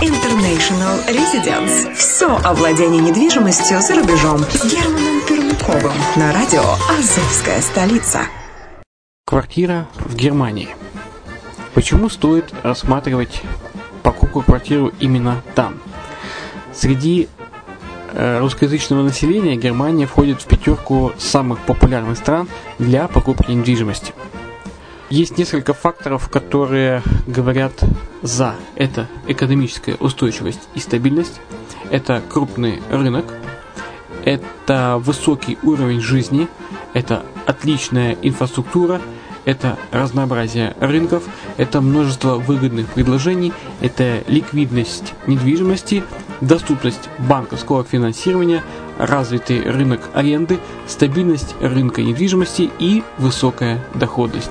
International Residence. Все о владении недвижимостью за рубежом с Германом Пермяковым на радио «Азовская столица». Квартира в Германии. Почему стоит рассматривать покупку квартиры именно там? Среди э, русскоязычного населения Германия входит в пятерку самых популярных стран для покупки недвижимости. Есть несколько факторов, которые говорят за. Это экономическая устойчивость и стабильность, это крупный рынок, это высокий уровень жизни, это отличная инфраструктура – это разнообразие рынков, это множество выгодных предложений, это ликвидность недвижимости, доступность банковского финансирования, развитый рынок аренды, стабильность рынка недвижимости и высокая доходность.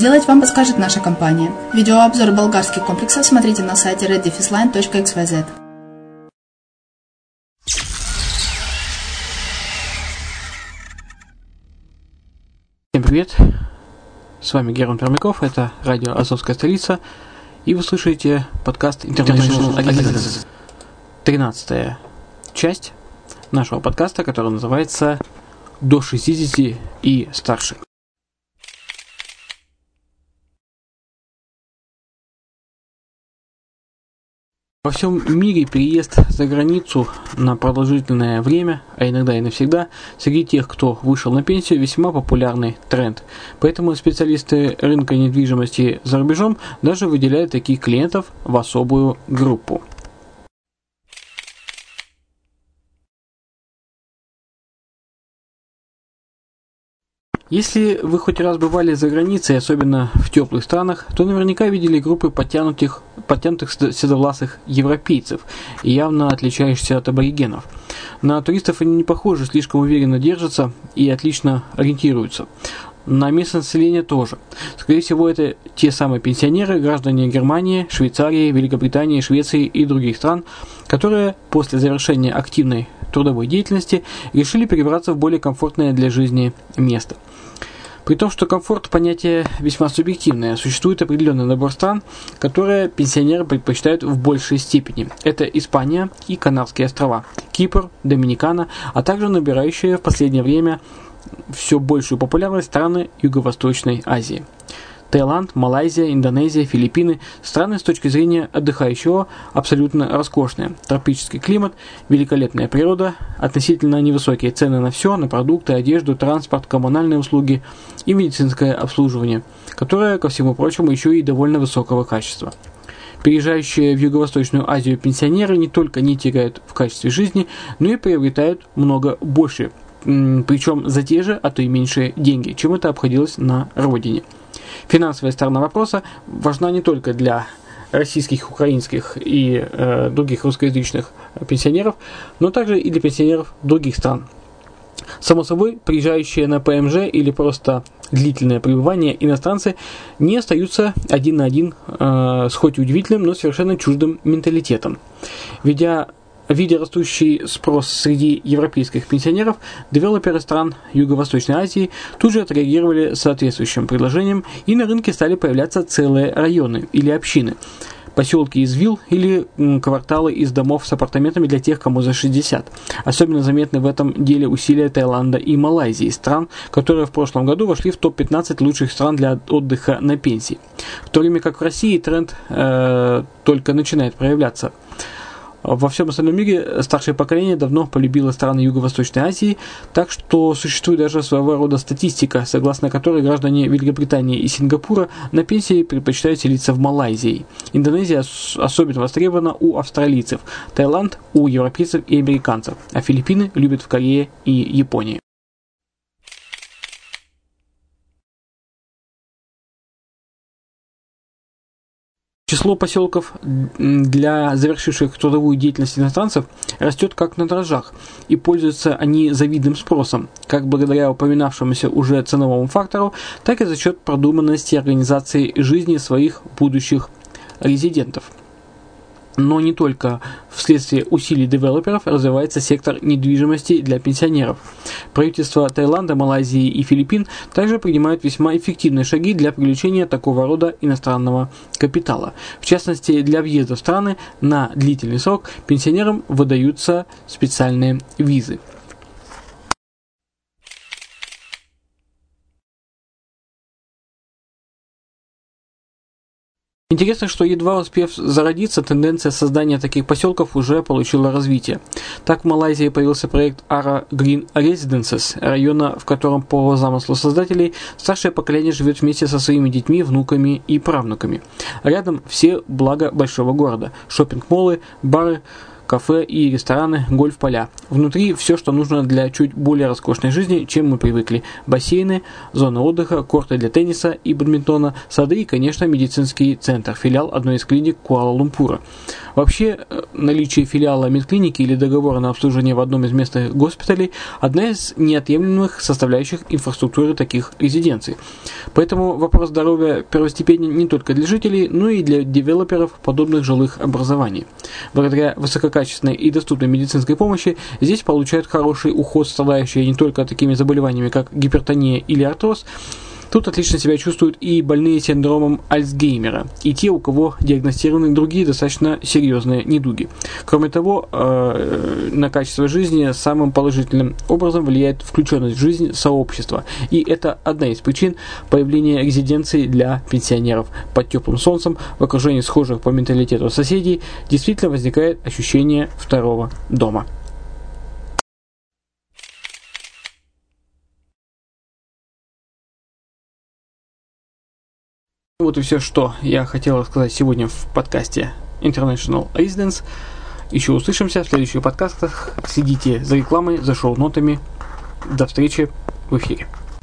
сделать, вам подскажет наша компания. Видеообзор болгарских комплексов смотрите на сайте reddefisline.xyz. Всем привет! С вами Герман Пермяков, это радио «Азовская столица», и вы слушаете подкаст International Agents. 13 часть нашего подкаста, который называется «До 60 и старше». Во всем мире переезд за границу на продолжительное время, а иногда и навсегда, среди тех, кто вышел на пенсию, весьма популярный тренд. Поэтому специалисты рынка недвижимости за рубежом даже выделяют таких клиентов в особую группу. Если вы хоть раз бывали за границей, особенно в теплых странах, то наверняка видели группы подтянутых, подтянутых седовласых европейцев, явно отличающихся от аборигенов. На туристов они не похожи, слишком уверенно держатся и отлично ориентируются. На местное население тоже. Скорее всего, это те самые пенсионеры, граждане Германии, Швейцарии, Великобритании, Швеции и других стран, которые после завершения активной трудовой деятельности решили перебраться в более комфортное для жизни место – при том, что комфорт понятие весьма субъективное, существует определенный набор стран, которые пенсионеры предпочитают в большей степени. Это Испания и Канарские острова, Кипр, Доминикана, а также набирающие в последнее время все большую популярность страны Юго-Восточной Азии. Таиланд, Малайзия, Индонезия, Филиппины – страны с точки зрения отдыхающего абсолютно роскошные. Тропический климат, великолепная природа, относительно невысокие цены на все, на продукты, одежду, транспорт, коммунальные услуги и медицинское обслуживание, которое, ко всему прочему, еще и довольно высокого качества. Приезжающие в Юго-Восточную Азию пенсионеры не только не теряют в качестве жизни, но и приобретают много больше, причем за те же, а то и меньшие деньги, чем это обходилось на родине. Финансовая сторона вопроса важна не только для российских, украинских и э, других русскоязычных пенсионеров, но также и для пенсионеров других стран. Само собой, приезжающие на ПМЖ или просто длительное пребывание иностранцы не остаются один на один э, с хоть удивительным, но совершенно чуждым менталитетом. Ведя Видя растущий спрос среди европейских пенсионеров, девелоперы стран Юго-Восточной Азии тут же отреагировали соответствующим предложением, и на рынке стали появляться целые районы или общины поселки из вилл или кварталы из домов с апартаментами для тех, кому за 60. Особенно заметны в этом деле усилия Таиланда и Малайзии, стран, которые в прошлом году вошли в топ-15 лучших стран для отдыха на пенсии. В то время как в России тренд э, только начинает проявляться – во всем остальном мире старшее поколение давно полюбило страны Юго-Восточной Азии, так что существует даже своего рода статистика, согласно которой граждане Великобритании и Сингапура на пенсии предпочитают селиться в Малайзии. Индонезия особенно востребована у австралийцев, Таиланд у европейцев и американцев, а Филиппины любят в Корее и Японии. Число поселков для завершивших трудовую деятельность иностранцев растет как на дрожжах, и пользуются они завидным спросом, как благодаря упоминавшемуся уже ценовому фактору, так и за счет продуманности организации жизни своих будущих резидентов но не только вследствие усилий девелоперов развивается сектор недвижимости для пенсионеров. Правительства Таиланда, Малайзии и Филиппин также принимают весьма эффективные шаги для привлечения такого рода иностранного капитала. В частности, для въезда в страны на длительный срок пенсионерам выдаются специальные визы. Интересно, что едва успев зародиться, тенденция создания таких поселков уже получила развитие. Так в Малайзии появился проект Ara Green Residences, района, в котором по замыслу создателей старшее поколение живет вместе со своими детьми, внуками и правнуками. Рядом все блага большого города – шопинг-молы, бары, кафе и рестораны, гольф-поля. Внутри все, что нужно для чуть более роскошной жизни, чем мы привыкли. Бассейны, зона отдыха, корты для тенниса и бадминтона, сады и, конечно, медицинский центр, филиал одной из клиник Куала-Лумпура. Вообще, э, наличие филиала медклиники или договора на обслуживание в одном из местных госпиталей – одна из неотъемлемых составляющих инфраструктуры таких резиденций. Поэтому вопрос здоровья первостепенен не только для жителей, но и для девелоперов подобных жилых образований. Благодаря высококачественным качественной и доступной медицинской помощи, здесь получают хороший уход страдающие не только такими заболеваниями, как гипертония или артроз, Тут отлично себя чувствуют и больные синдромом Альцгеймера, и те, у кого диагностированы другие достаточно серьезные недуги. Кроме того, э, на качество жизни самым положительным образом влияет включенность в жизнь сообщества. И это одна из причин появления резиденций для пенсионеров. Под теплым солнцем, в окружении схожих по менталитету соседей, действительно возникает ощущение второго дома. Вот и все, что я хотел сказать сегодня в подкасте International Residence. Еще услышимся в следующих подкастах. Следите за рекламой, за шоу-нотами. До встречи в эфире.